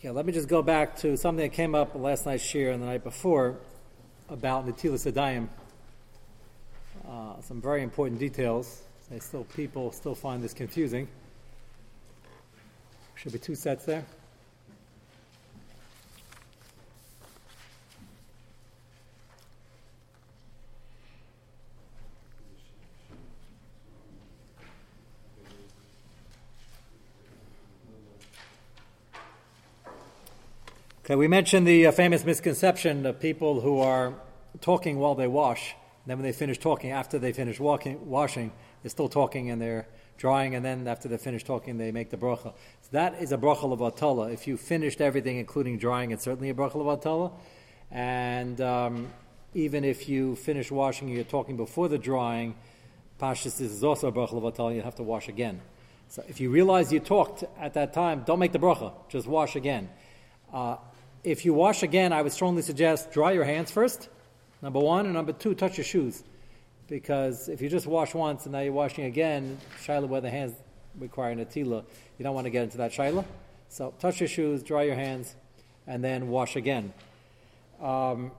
Yeah, let me just go back to something that came up last night's shir and the night before about Natilas Adayim. Uh, some very important details. They still people still find this confusing. Should be two sets there. Okay, we mentioned the uh, famous misconception of people who are talking while they wash. And Then, when they finish talking, after they finish walking, washing, they're still talking and they're drying, and then after they finish talking, they make the bracha. So that is a bracha of atala. If you finished everything, including drying, it's certainly a bracha of atala. And um, even if you finish washing, you're talking before the drying, pashas this is also a bracha of atala. You have to wash again. So if you realize you talked at that time, don't make the bracha. Just wash again. Uh, if you wash again, I would strongly suggest dry your hands first, number one, and number two, touch your shoes. Because if you just wash once and now you're washing again, shaila where the hands require natila, you don't want to get into that shaila. So touch your shoes, dry your hands, and then wash again. Um,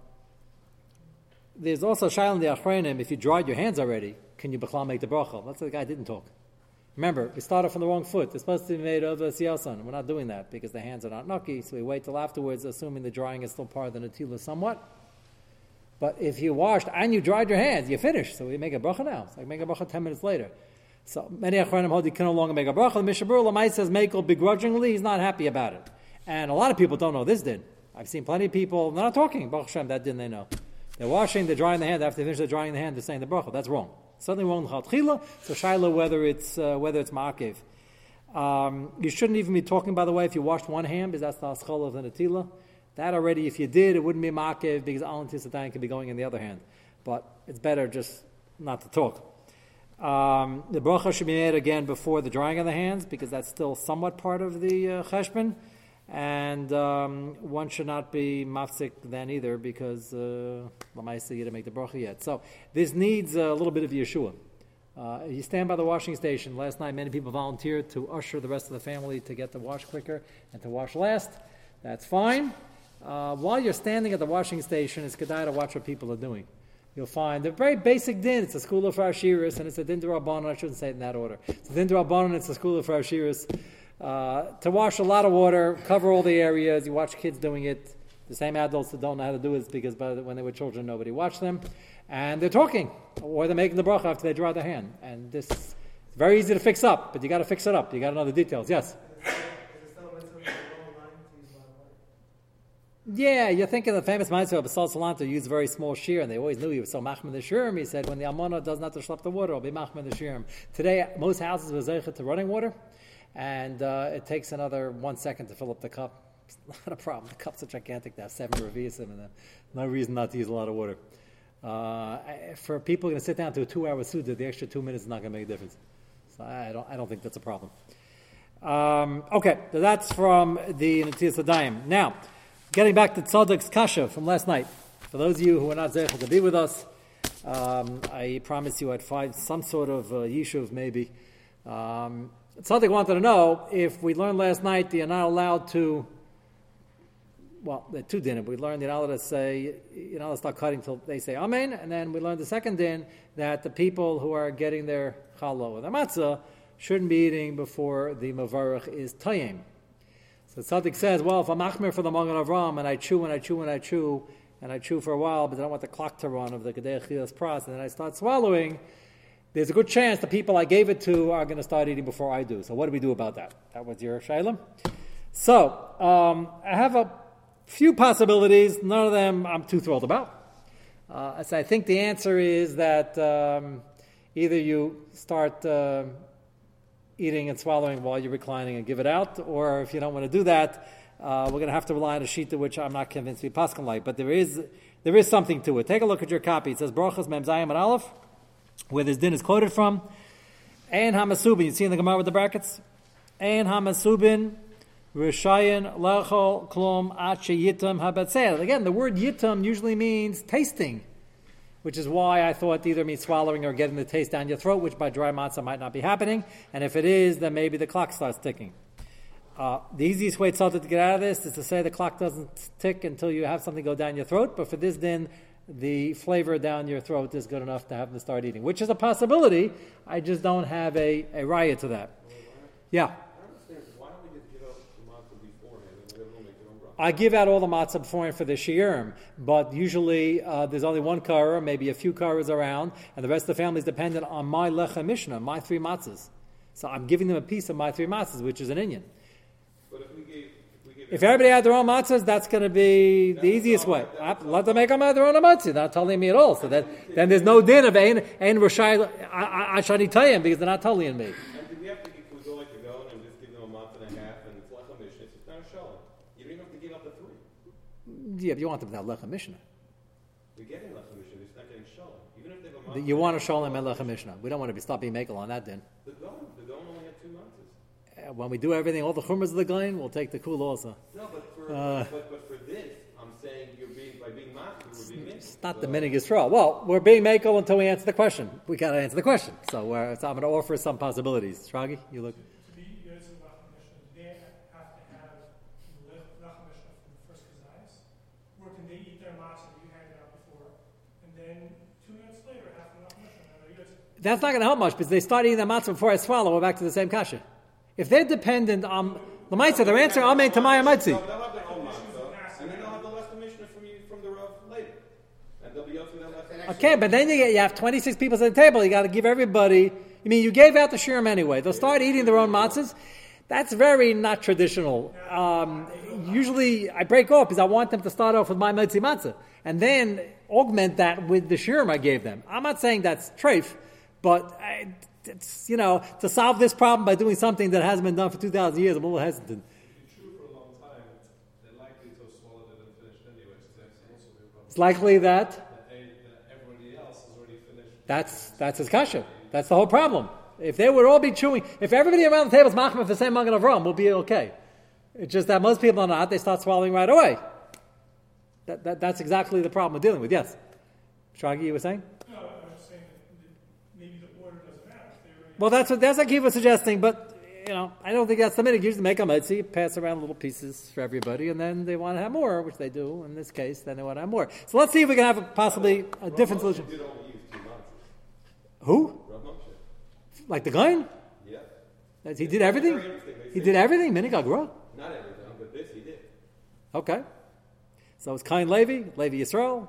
there's also shaila in the achrenim, if you dried your hands already, can you b'chlam make the bracha? That's the guy didn't talk. Remember, we started from the wrong foot. They're supposed to be made of a siyasan. We're not doing that because the hands are not nucky, so we wait till afterwards, assuming the drying is still part of the natila somewhat. But if you washed and you dried your hands, you're finished. So we make a bracha now. It's like make a bracha 10 minutes later. So many achronim hold you can no longer make a bracha. Mishabur Lamai says Mekel begrudgingly, he's not happy about it. And a lot of people don't know this din. I've seen plenty of people, they're not talking, Baruch Hashem, that didn't they know. They're washing, they're drying the hand, after they finish the drying the hand, they're saying the bracha. That's wrong. Certainly wrong chatchila. So shaila whether it's uh, whether it's ma'akev. Um, you shouldn't even be talking, by the way, if you washed one hand, because that's the aschal of the natila. That already, if you did, it wouldn't be ma'akev because al tisatan could be going in the other hand. But it's better just not to talk. Um, the bracha should be made again before the drying of the hands because that's still somewhat part of the uh, cheshbon. And um, one should not be mafsik then either because uh, lamaisa you to make the bracha yet. So this needs a little bit of Yeshua. Uh, you stand by the washing station. Last night, many people volunteered to usher the rest of the family to get the wash quicker and to wash last. That's fine. Uh, while you're standing at the washing station, it's good to watch what people are doing. You'll find a very basic din. It's a school of Rashiris, and it's a din to Rabbanon. I shouldn't say it in that order. It's a din Rabbanon. It's a school of Rashiris. Uh, to wash a lot of water, cover all the areas. You watch kids doing it. The same adults that don't know how to do it because when they were children, nobody watched them. And they're talking, or they're making the bracha after they dry their hand. And this is very easy to fix up, but you got to fix it up. You got to know the details. Yes? Yeah, you're thinking the famous Ma'aser of Basal Salanto used very small shear, and they always knew he was so machman the shirim. He said, when the amona does not to schlep the water, it'll be machman the shirim. Today, most houses were zeichet to running water and uh, it takes another one second to fill up the cup. It's not a problem. The cups are gigantic. They have seven revias in them. No reason not to use a lot of water. Uh, for people going to sit down to a two-hour suda, the extra two minutes is not going to make a difference. So I don't, I don't think that's a problem. Um, okay, so that's from the Natiya Sadayim. Now, getting back to Tzadok's Kasha from last night. For those of you who are not zeichet to be with us, um, I promise you I'd find some sort of uh, yishuv maybe. Um, Tzaddik wanted to know if we learned last night that you're not allowed to, well, the two din. We learned you're not allowed to say, you're not allowed to start cutting until they say Amen. And then we learned the second din that the people who are getting their challah or their matzah shouldn't be eating before the mavarach is tayyim. So Tzaddik says, well, if I'm achmir for the Magen Avraham and I chew and I chew and I chew and I chew for a while, but I don't want the clock to run of the Gedei Chilas Pras, and then I start swallowing, there's a good chance the people I gave it to are going to start eating before I do. So what do we do about that? That was your shaylam. So um, I have a few possibilities. None of them I'm too thrilled about. Uh, so I think the answer is that um, either you start uh, eating and swallowing while you're reclining and give it out, or if you don't want to do that, uh, we're going to have to rely on a sheet which I'm not convinced to be Pascal like. But there is there is something to it. Take a look at your copy. It says Brachas Mem Zayim and Aleph where this din is quoted from. And Hamasubin, you see in the Gemara with the brackets? And Hamasubin, Rishayan, Lechol, Klom, Ache, Yitam, Habatzeh. Again, the word Yitam usually means tasting, which is why I thought either means swallowing or getting the taste down your throat, which by dry matzah might not be happening. And if it is, then maybe the clock starts ticking. Uh, the easiest way to get out of this is to say the clock doesn't tick until you have something go down your throat. But for this din, the flavor down your throat is good enough to have them start eating, which is a possibility. I just don't have a, a riot to that. Yeah. I give out all the matzah beforehand for the shiurim, but usually uh, there's only one kara, maybe a few karas around, and the rest of the family is dependent on my lecha mishnah, my three matzahs. So I'm giving them a piece of my three matzahs, which is an inyan. But if we gave, if, we gave If everybody had their own matzahs, that's going to be the easiest way. Let them make them have their own matzah. Not telling me at all. So that then there's no din of ein ein rishai ashani tayim because they're not telling me. do we have to, go like the Gaon and just give them a month and a half and it's lechem mishnah, it's not a shalom. You don't even have to give up the three. Yeah, but you want them to have lechem mishnah. We're getting lechem mishnah, it's not getting shalom. Even if they have a. You want to show them and lechem mishnah. We don't want to be stopping makel on that din Gaon, the Gaon only had two months. Uh, When we do everything, all the chumras of the glain, we'll take the cool also. No, but for, Uh. but, but for this, I'm saying you're being, by being master, we're being mixed. It's not the minig Yisrael. Well, we're being makel until we answer the question. We got to answer the question. So, we're, so I'm going to offer some possibilities. Shragi, you look. to be using Lachem Mishnah, do they have to have the Lachem Mishnah from the first Kazayas? Or can they eat their matzah that you handed out before, and then two minutes later have the Lachem Mishnah, and? That's not going to help much because they start eating the matzah before I swallow. We're back to the same kasha. If they're dependent on the matzah, their answer, Amen to my So matzah. they'll have their own matzah, and then they'll have the lechem mishnah from you, from the Rav later. And they'll be able to that lechem Okay, but then you get you have 26 people at the table. You got to give everybody. I mean, you gave out the shirim anyway. They'll start eating their own matzahs. That's very not traditional. Um, usually, I break off because I want them to start off with my mitzi matzah and then augment that with the shirim I gave them. I'm not saying that's treif, but I, it's you know to solve this problem by doing something that hasn't been done for 2,000 years. I'm a little hesitant. If you chew for a long time, they're likely to have swallowed it and finished anyway. So that's also the problem. It's likely that That, they, that everybody else has already finished. That's that's his kasha. That's the whole problem. If they would all be chewing, if everybody around the table is machmir for the same Magen Avraham, we'll be okay. It's just that most people are not. They start swallowing right away. That, that, that's exactly the problem we're dealing with. Yes, Shragi, you were saying. No, I'm just saying that the- maybe the order doesn't matter. If they already Well, that's what that's what Kiva was suggesting, but you know, I don't think that's the minute. Usually make a mitzi, pass around little pieces for everybody, and then they want to have more, which they do in this case. Then they want to have more. So let's see if we can have a, possibly a different solution. did only use two. Who? Like the guy? Yeah. He did everything. Very interesting. They He did everything. Minigagra. Not everything, but this he did. Okay. So it's Kain Levi, Levi Yisrael.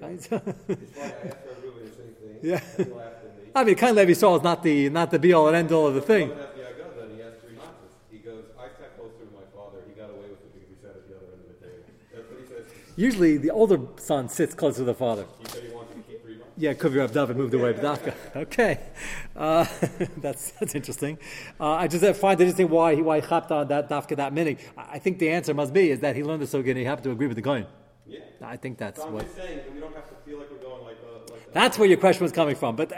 Kain- It's why I asked everybody the same thing. Yeah. And he laughed at me. I mean, Kain Levi Yisrael is not the not the be all and end all of the thing. Someone the Agadah, and he asked three matzahs. He goes, I sat closer to my father. He got away with it because he sat at the other end of the table. That's what he says. Usually, the older son sits closer to the father. He said he to keep. Yeah, Kuvi Rav David moved away, Dafka. Okay, uh, that's that's interesting. Uh, I just find it interesting why he why he hopped on that Dafka that many. I think the answer must be is that he learned the Sugya and he happened to agree with the Gaon. Yeah. I think that's So I'm what. saying that we don't have to feel like we're going like, uh, like That's where your question was coming from. But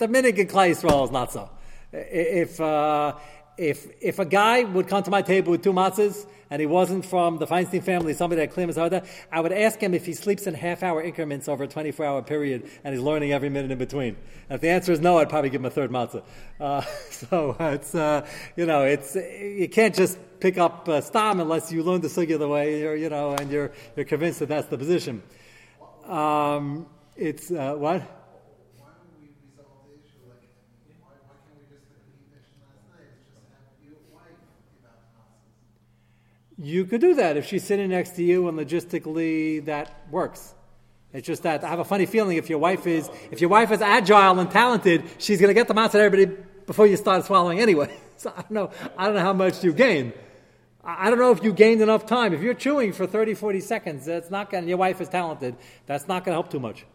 in Klai Yisrael is not so. If, uh, if, if a guy would come to my table with two matzahs and he wasn't from the Feinstein family, somebody that claims harder, I would ask him if he sleeps in half hour increments over a 24 hour period and he's learning every minute in between. And if the answer is no, I'd probably give him a third matzah. Uh, so it's, uh, you know, it's, you can't just pick up uh, stam unless you learn the sugya the way you know, and you're, you're convinced that that's the position. Um, it's, uh, what? Why don't we resolve the issue like, why, why can't we just, like he mentioned last night, it's just have your wife give out matzahs? You could do that if she's sitting next to you, and logistically that works. It's just that I have a funny feeling if your wife is if your wife is agile and talented, she's going to get the matzah to everybody before you start swallowing anyway. So I don't know. I don't know how much you gain. I don't know if you gained enough time. If you're chewing for 30, 40 seconds, that's not going. Your wife is talented. That's not going to help too much.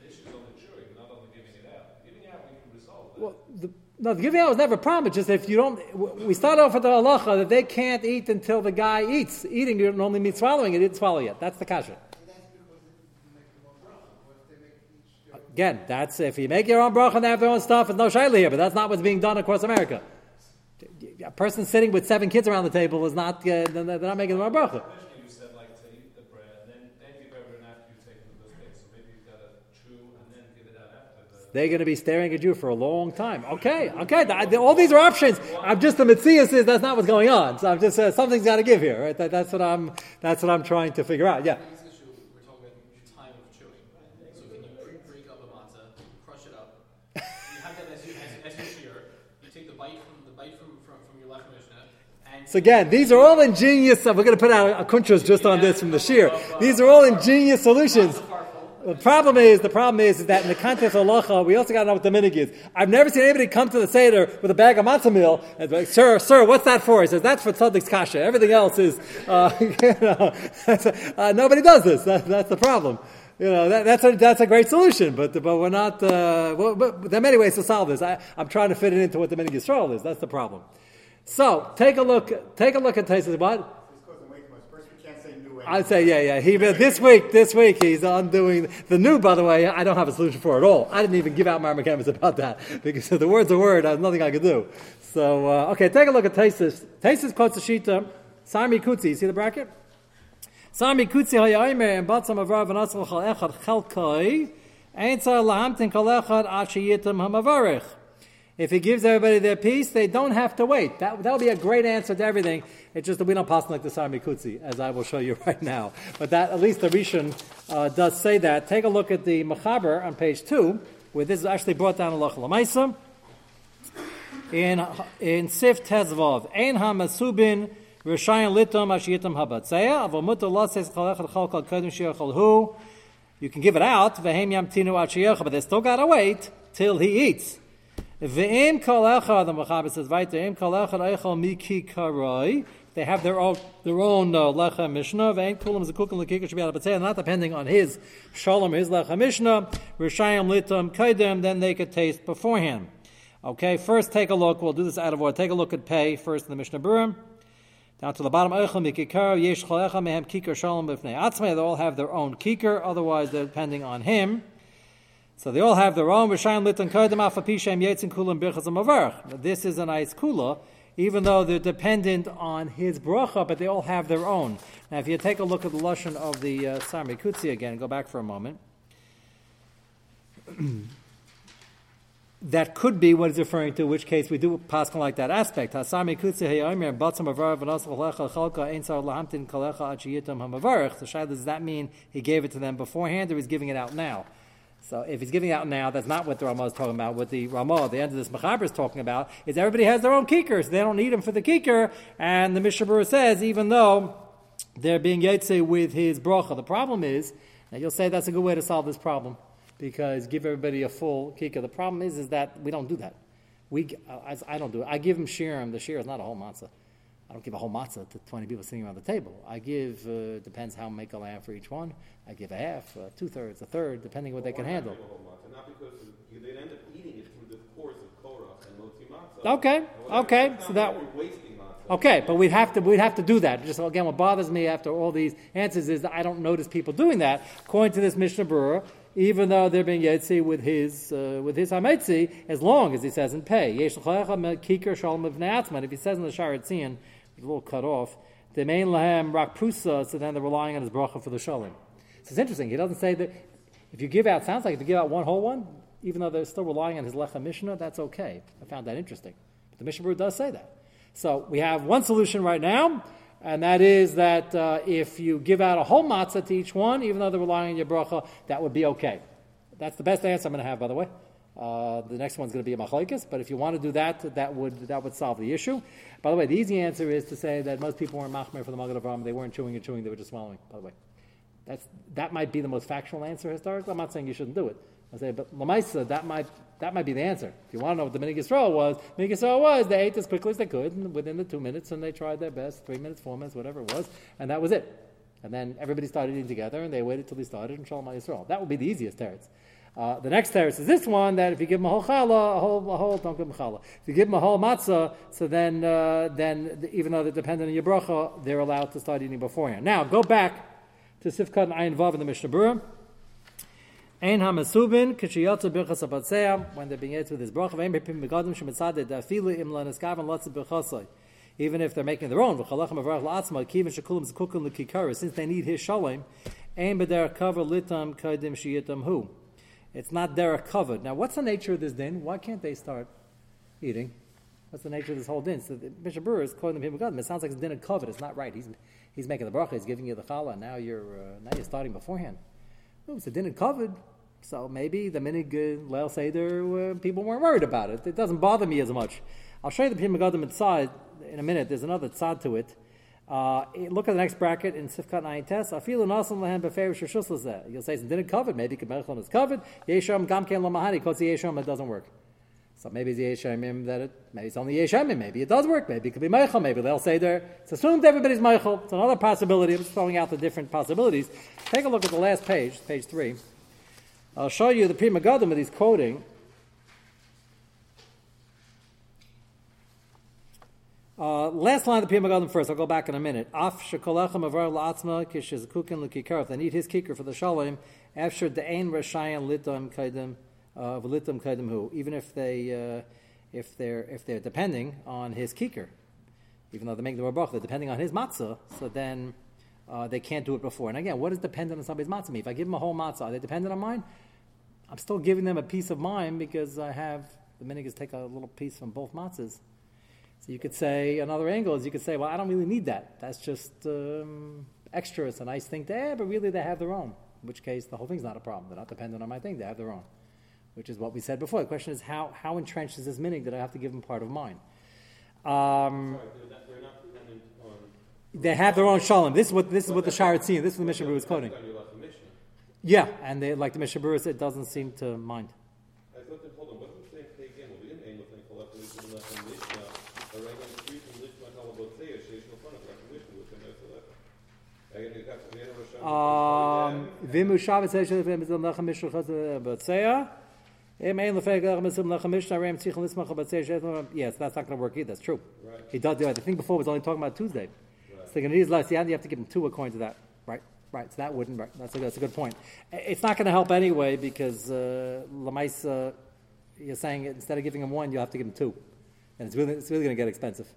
The on the chewing, not on giving it out. Giving out, we can resolve that. Well, the, no, the giving out was never. It's just if you don't, we start off with the halacha that they can't eat until the guy eats. Eating you don't only mean swallowing. It didn't swallow yet. That's the kasha. Again, that's if you make your own bracha and they have their own stuff. It's no shaila here, but that's not what's being done across America. A person sitting with seven kids around the table is not. Uh, they're not making their own bracha. Originally, you said like to eat the bread, and then, then give everyone after you take those things. So maybe you've got to chew and then give it out after the. They're going to be staring at you for a long time. Okay, okay, th- all these are options. I'm just the Matthias is that's not what's going on. So I'm just uh, something's got to give here, right? That, that's what I'm that's what I'm trying to figure out. Yeah. Next issue, we're talking about your time of chewing. So can you break up a matzah, crush it up? You have that as, you, as, as your shear. You take the bite from the bite from, from, from your lechem mishnah, So again, these are all ingenious. We're going to put out a kuntras just on this from the shear. These are all ingenious solutions. The problem is, the problem is, is that in the context of halacha, we also got to know what the minig is. I've never seen anybody come to the seder with a bag of matzah meal and like, "Sir, sir, what's that for?" He says, "That's for tzaddik's kasha. Everything else is." Uh, you know, uh, nobody does this. That, that's the problem. You know, that, that's a that's a great solution, but but we're not. Uh, well, but there are many ways to solve this. I, I'm trying to fit it into what the minig Yisrael is. That's the problem. So take a look. Take a look at Taisus. What? This causing way too much. First, we can't say new. I'd say, yeah, yeah. He this week, this week, he's undoing the new. By the way, I don't have a solution for it at all. I didn't even give out my mechanics about that because the word's a word. There's nothing I could do. So, uh, okay, take a look at Taisus. Taisus quotes the Shita. Sami Kutzi. See the bracket? Sami Kutzi hayaimer and batzam of Rav Nasal chal echad chalkai. Ein tzar lahamtin kol echad ashiyitim hamavarich. If he gives everybody their piece, they don't have to wait. That that would be a great answer to everything. It's just that we don't pass like the Sami Kutzi, as I will show you right now. But that at least the Rishon uh, does say that. Take a look at the Machaber on page two, where this is actually brought down in Lamaisa. In in Sif Tezvav, Ein Hamasubin Rishayim Litom Ashiyitam Habatzeya Avomuta Lases Chalechad Chalkal Kodim Shiachal Hu. You can give it out, but they still gotta wait till he eats. Ve'im kol echad, the Mechaber says, weiter, im kol echad eichel miki karoi. They have their own, their own uh, lechem mishnah. Ve'im kulam zekukim lekikar should be able to not depending on his shalom, his lechem mishnah. Rishayim litam kaidem, then they could taste beforehand. Okay, first take a look. We'll do this out of order. Take a look at pay first in the Mishnah Berurah. Down to the bottom, Eichel mikikar yesh mehem kikar shalom b'fnei. They all have their own kikar. Otherwise, they're depending on him. So they all have their own. This is a nice kula, even though they're dependent on his bracha, but they all have their own. Now, if you take a look at the lashon of the uh, Kutzi again, go back for a moment. that could be what he's referring to, in which case we do pass like that aspect. Does that mean he gave it to them beforehand, or he's giving it out now? So if he's giving out now, that's not what the Ramah is talking about. What the Ramah the end of this Mechaber is talking about is everybody has their own kikar, so they don't need him for the kikar. And the Mishabur says, even though they're being yetze with his bracha, the problem is, now you'll say that's a good way to solve this problem because give everybody a full kikar. The problem is, is that we don't do that. We, uh, I don't do it. I give him shirim. The shir is not a whole matzah. I don't give a whole matzah to 20 people sitting around the table. I give, uh, depends how make I have for each one. I give a half, uh, two thirds, a third, depending what they can handle. give a whole matzah? Not because you, they'd end up eating it through the course of Korach and Motzi matzah. Okay, okay, so that- like we're wasting matzah. Okay, but we'd have to we'd have to do that. Just again, what bothers me after all these answers is that I don't notice people doing that. According to this Mishnah Berurah, even though they're being yetzi with his uh, with his hametzi, as long as he says in pay shalom If he says in the Sharatzian, it's a little cut off, the main lahem rak prusa, so then they're relying on his bracha for the shalom. So it's interesting. He doesn't say that if you give out sounds like if you give out one whole one, even though they're still relying on his lecha mishnah, that's okay. I found that interesting. But the Mishnah does say that. So we have one solution right now, and that is that uh, if you give out a whole matzah to each one, even though they're relying on your bracha, that would be okay. That's the best answer I'm going to have, by the way. Uh, the next one's going to be a machlekes, but if you want to do that, that would that would solve the issue. By the way, the easy answer is to say that most people weren't machmer for the Magen Avraham. They weren't chewing and chewing; they were just swallowing. By the way, that's that might be the most factual answer historically. I'm not saying you shouldn't do it. I say, but lamaisa, that might that might be the answer. If you want to know what the Minig Yisrael was, Minig Yisrael was they ate as quickly as they could within the two minutes, and they tried their best, three minutes, four minutes, whatever it was, and that was it. And then everybody started eating together, and they waited till they started, and Shalom Yisrael. That would be the easiest teretz. Uh, the next teretz is this one that if you give them a whole challah, a whole, a whole, don't give them challah. If you give them a whole matzah, so then, uh, then even though they're dependent on your bracha, they're allowed to start eating beforehand. Now go back to Sifkat and Ayin Vav in the Mishnah Berurah. Ein hamasubin birchas when they're being with his bracha begadim im. Even if they're making their own, v'chalachem avarach la'atzma kivin shekulim zekukim lekikara, since they need his shalom, ein cover litam kaidim shiyitam hu. It's not derech covered. Now, what's the nature of this din? Why can't they start eating? What's the nature of this whole din? So Bishop Brewer is calling the people God. It sounds like it's din of covered. It's not right. He's, he's making the bracha. He's giving you the challah. Now you're uh, now you're starting beforehand. Oh, it's a din of covered. So maybe the minig Leil Seder, uh, people weren't worried about it. It doesn't bother me as much. I'll show you the Pri Megadim inside in a minute. There's another tzad to it. Uh, look at the next bracket in Sifkat 9 Tes. I feel an awesome lahan beferish there. You'll say it's didn't covered. Maybe Kabelchon is covered. Yesham Gamken Lamahani. Kotzi Yesham, it doesn't work. So maybe it's the Yeshayim that it, maybe it's only Yeshayim, maybe it does work, maybe it could be Meichel, maybe they'll say there. It's assumed everybody's Meichel. It's another possibility. I'm just throwing out the different possibilities. Take a look at the last page, page three. I'll show you the Pri Megadim that he's quoting. Uh, last line of the Pri Megadim first. I'll go back in a minute. Af shekolechem avar la'atzma kishez kukin l'kikar. If they need his kicker for the shalom, after de'ein rashayan litam kaidim hu. Even if they uh, if they're if they're depending on his kicker, even though they make the rabach, they're depending on his matzah. So then. Uh, they can't do it before. And again, what is dependent on somebody's matzah? If I give them a whole matzah, are they dependent on mine? I'm still giving them a piece of mine because I have the minigas take a little piece from both matzahs. So you could say another angle is you could say, well, I don't really need that. That's just um, extra. It's a nice thing to add, but really they have their own. In which case, the whole thing's not a problem. They're not dependent on my thing. They have their own, which is what we said before. The question is, how how entrenched is this minig that I have to give them part of mine? Um, Sorry, they're not, they're not on. they have their own shalom. This is what this is what the Sharat This is what the Mishnah Berurah is quoting. On your left Mishnah. Yeah, and they, like the Mishnah said, it doesn't seem to mind. I thought that, hold on, the same thing again? Well, we didn't aim with any collect Mishnah, left and Mishnah, a regular street from Lishma Kalabotseya, Sheish Lefana, left and Mishnah, with the Nesa left. Again, you got, we had a Rosh Um, Yes, that's not going to work either. That's true. Right. He does do it. The thing before was only talking about Tuesday. So going to use less. You have to give him two according to that. Right. Right. So that wouldn't. Right. That's a, that's a good point. It's not going to help anyway because uh, Lamais, uh, you're saying instead of giving him one, you have to give him two, and it's really it's really going to get expensive.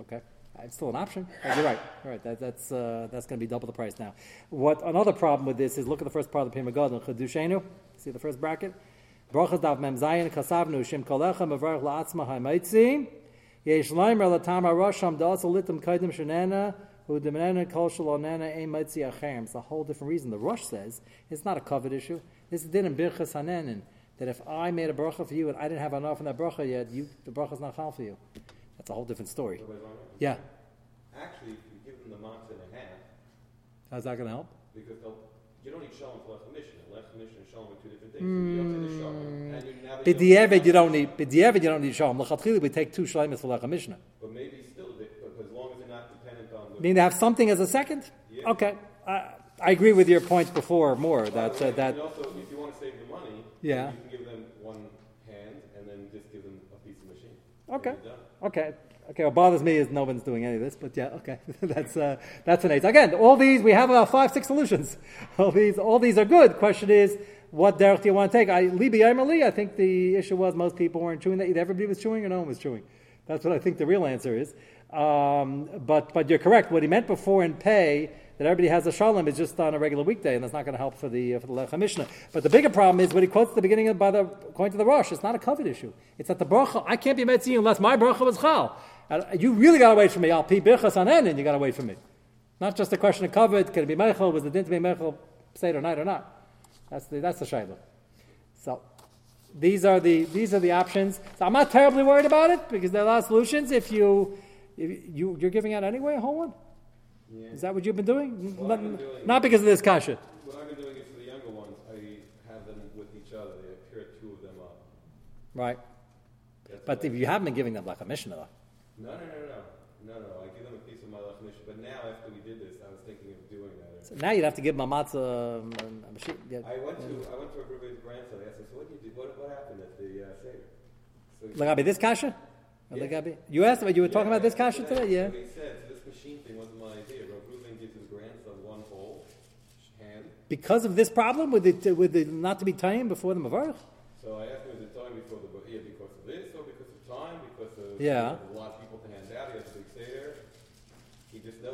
Okay. It's still an option. You're right. You're right. That, that's uh, that's going to be double the price now. What another problem with this is look at the first part of the Pima Gadol. Chedushenu. See the first bracket. Brachas dav mem zayin kasavnu shim kolecha mevarach la'atzma ha'maitzi. Yesh leimer latama rosham da'asa litam kaidim shenana hu demenana kol shalonana ein maitzi achem. It's a whole different reason. The Rosh says it's not a covet issue. This is din in birchas hanenin. That if I made a bracha for you and I didn't have enough in that bracha yet, you, the bracha's not chal for you. That's a whole different story. Yeah. Actually, if you give them the matzah and a half, How's that going to help? because they'll, don't need shalom for lech mishnah. Lech and shalom are two different things. You don't need shalom. And you, now that you B'di'evid you don't need. B'di'evid you don't need shalom. L'chatchili we take two shleimus for lecha mishnah. But maybe still, but as long as they're not dependent on the. mean, to have something as a second. Yeah. Okay, I, I agree with your points before more. By That uh, that also, if you want to save the money, Yeah. you can give them one hand and then just give them a piece of machine. Okay. And you're done. okay. Okay, what bothers me is no one's doing any of this, but yeah, okay, that's uh, that's an eight. Again, all these we have about five, six solutions. All these, all these are good. Question is, what derech do you want to take? I libi Ali. I think the issue was most people weren't chewing that. Either everybody was chewing or no one was chewing. That's what I think the real answer is. Um, but but you're correct. What he meant before in pay that everybody has a shalom is just on a regular weekday, and that's not going to help for the uh, for the lechem mishnah. But the bigger problem is what he quotes at the beginning of by the according to the Rosh. It's not a covet issue. It's that the bracha. I can't be metzi unless my bracha was chal. You really got to wait for me. I'll pee birchas on and you got to wait for me. Not just a question of covet. Can it be meichel? Was the din to be meichel seder night or not? That's the that's the shayla. So these are the these are the options. So I'm not terribly worried about it because there are a lot of solutions. If you if you you're giving out anyway a whole one. Yeah. Is that what you've been doing? Well, not, been doing- not because of this kasha. What I've been doing is for the younger ones, I have them with each other. They pair two of them up. Right. That's But if you haven't been giving them like a mishnah, though. No, no, no, no, no, no. I give them a piece of my mission. But now, after we did this, I was thinking of doing that. So now you'd have to give a matzah. Um, a mashi- yeah. I went to I went to a Ruben's grandson. I asked him, "So what did you do? What, what happened at the uh, seder?" So Lagabi, this kasha? Yeah. Lagabi? You asked him, you were talking about this kasha yeah, today? Yeah. What he said, so this machine thing wasn't my idea. Rav Ruben gives his grandson one whole hand. Because of this problem with it, with the not to be time before the mavarch? So I asked him, is it time before the yeah, because of this or because of time? Because of Yeah. lot of people to hand out. He has a big seder.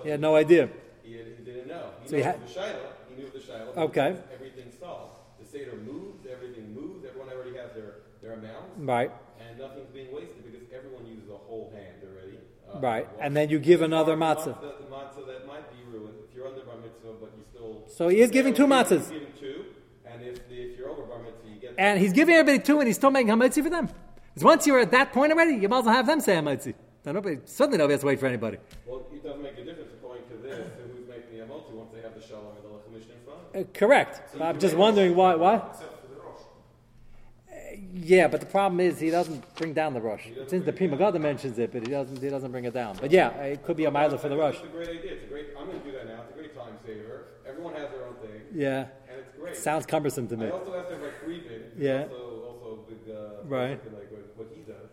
He just knows. He had no idea. He, had, he didn't know. He So he had- the shiloh. He knew the shiloh. Okay. Everything solved. The seder moved. Everything moves. Everyone already has their their amounts, Right. and nothing's being wasted because everyone uses a whole hand already. uh, Right, to and then you give another matzah. The, the matzah that might be ruined if you're under bar mitzvah, but you still. So he is giving two matzahs. giving two, and if, if you're over bar mitzvah, you get. And he's giving everybody two, and he's still making hametzi for them. Because once you're at that point already, you might as well have them say hametzi. Then nobody, suddenly nobody has to wait for anybody. Well, it doesn't make a difference according to this, to who's making the amoti once they have the shalom and the lechem in front. Uh, correct. I'm just wondering why. Why? Except for the Rosh. Yeah, but the problem is he doesn't bring down the Rosh. Since the Pri Megadim mentions it, but he doesn't. He doesn't bring it down. But yeah, it could be a mile for the Rosh. It's a great idea. It's a great. I'm going to do that now. It's a great time saver. Everyone has their own thing, Yeah, and it's great. sounds cumbersome to I me. also asked him about Friedman. Yeah. Also, also big. Uh, Right. Like what, what he does,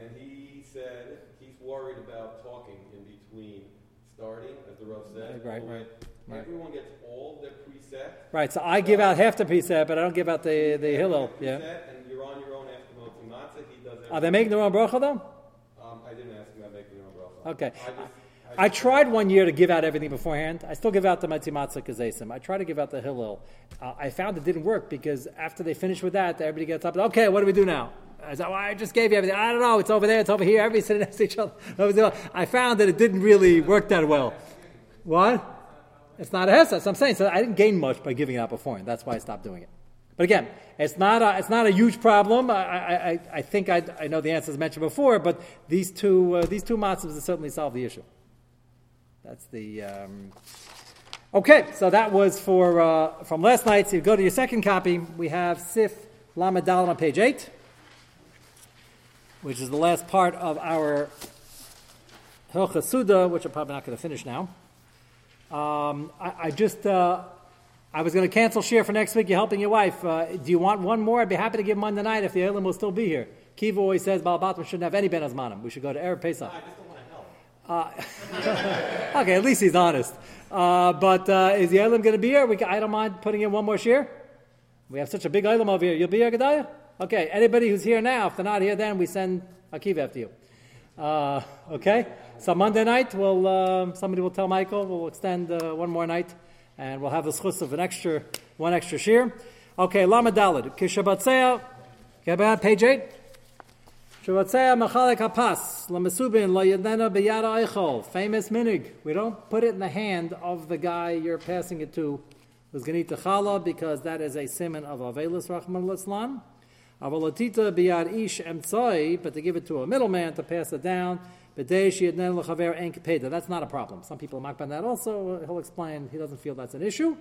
and he said he's worried about talking in between starting, as the Rav said. Right, right, right. Everyone gets all their preset. Right. So I give out half the preset, but I don't give out the the Hillel. Yeah. And you're on your own after Moti Matzah. He does. Are they making their own bracha though? Um, I didn't ask him about making their own bracha. Okay. I just. I tried one year to give out everything beforehand. I still give out the Matzimatzah Kazesim. I try to give out the Hillel. Uh, I found it didn't work because after they finish with that, everybody gets up. Okay, what do we do now? I said, well, I just gave you everything. I don't know. It's over there. It's over here. Everybody's sitting next to each other. I found that it didn't really work that well. What? It's not a hesed. So I'm saying so. I didn't gain much by giving it out beforehand. That's why I stopped doing it. But again, it's not a, it's not a huge problem. I, I, I, think I, I know the answer answers mentioned before, but these two uh, these two matzahs certainly solve the issue. That's the. Um... Okay, so that was for uh, from last night. So you go to your second copy. We have Sif Lamed Dalet on page eight, which is the last part of our Hilchas Suda, which I'm probably not going to finish now. Um, I, I just. Uh, I was going to cancel share for next week. You're helping your wife. Uh, do you want one more? I'd be happy to give Monday night if the Elam will still be here. Kiva always says Balbatman shouldn't have any Ben Azmanim. We should go to Erev Pesach. I just don't want to help. Uh, okay, at least he's honest. Uh, but uh, is the Elam going to be here? Can, I don't mind putting in one more share. We have such a big Elam over here. You'll be here, Gedaliah? Okay, anybody who's here now, if they're not here then, we send Akiva after you. Uh, okay? So Monday night, we'll, um, somebody will tell Michael, we'll extend uh, one more night, and we'll have the schus of an extra, one extra shear. Okay, Lama Dalid. Kishabatzea, Gabad, page 8. Shabatzea Machalek Hapas, Lamesubin, La Yadena Beyada Eichel, famous minig. We don't put it in the hand of the guy you're passing it to who's going to eat the challah because that is a simon of Avelis Rahman Islam. Avalatita biyad ish emtsoi, but to give it to a middleman to pass it down. That's not a problem. Some people mark on that also. He'll explain he doesn't feel that's an issue.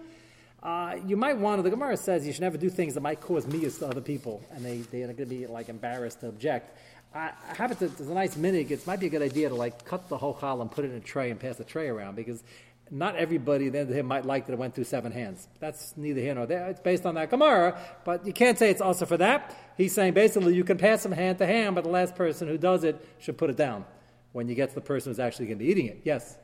Uh, you might want to, the Gemara says you should never do things that might cause migas to other people, and they, they're going to be like embarrassed to object. I, I it, to, there's a nice minig, it might be a good idea to like cut the whole chal and put it in a tray and pass the tray around, because not everybody at the end of might like that it went through seven hands. That's neither here nor there. It's based on that Gemara, but you can't say it's also for that. He's saying basically you can pass them hand to hand, but the last person who does it should put it down when you get to the person who's actually going to be eating it. Yes?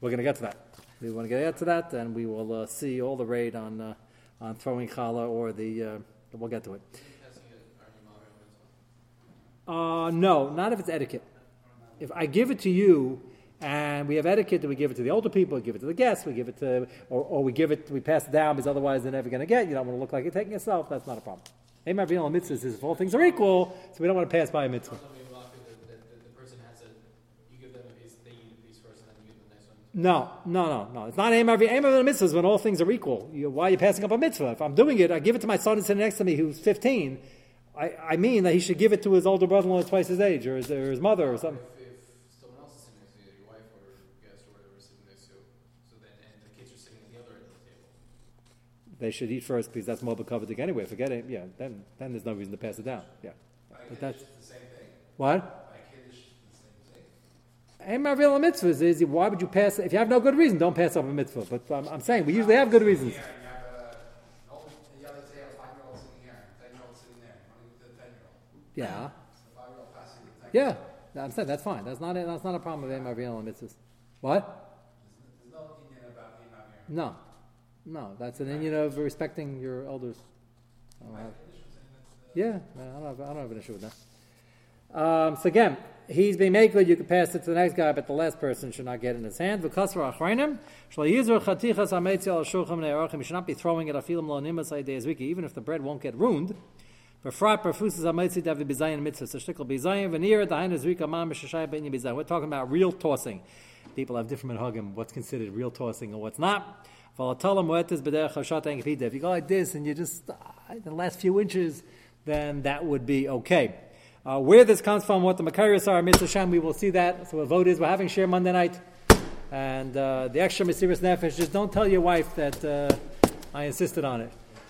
We're going to get to that. We want to get to that, and we will uh, see all the raid on uh, on throwing challah or the. Uh, we'll get to it. Uh, no, not if it's etiquette. If I give it to you, and we have etiquette that we give it to the older people, we give it to the guests, we give it to, or, or we give it, we pass it down because otherwise they're never going to get. You don't want to look like you're taking yourself. That's not a problem. Amar V'yal mitzvahs is if all things are equal, so we don't want to pass by a mitzvah. Sometimes maybe luck that the, the, the person has a, you give them a piece, they eat a piece first, and then you give them the next one. No, no, no, no. It's not Amar Amar V'yal mitzvahs when all things are equal. You, why are you passing up a mitzvah? If I'm doing it, I give it to my son who's sitting next to me who's 15. I, I mean that he should give it to his older brother-in-law twice his age, or his, or his mother, or something. If, if someone else is sitting next to you, your wife or guest or whatever is sitting next to you, so then, and the kids are sitting at the other end of the table. They should eat first because that's more covered anyway. Forget it. Yeah, then then there's no reason to pass it down. Yeah, but that's the same thing. what. By Kiddush, the same thing. Hey, Marvil mitzvahs is why would you pass? If you have no good reason, don't pass up a mitzvah. But um, I'm saying we usually have good reasons. Here, you have a, an old, the other day, a five-year-old sitting here, a ten-year-old sitting there, one of the ten-year-old. Yeah, The passing the ten. yeah. I'm saying that's fine. That's not a, that's not a problem with Marvil mitzvahs. What? There's no No. That's an Indian of respecting your elders. I don't have- Yeah, I don't have, I don't have an issue with that. Um, so again, he's being made good. You can pass it to the next guy, but the last person should not get in his hand. You should not be throwing it even if the bread won't get ruined. We're talking about real tossing. People have different minhagim, what's considered real tossing and what's not. If you go like this and you just, uh, the last few inches, then that would be okay. Uh, where this comes from, what the Makarios are, Mitzvah Shem, we will see that. So the vote is we're having share Monday night. And uh, the extra mysterious nefesh, just don't tell your wife that uh, I insisted on it.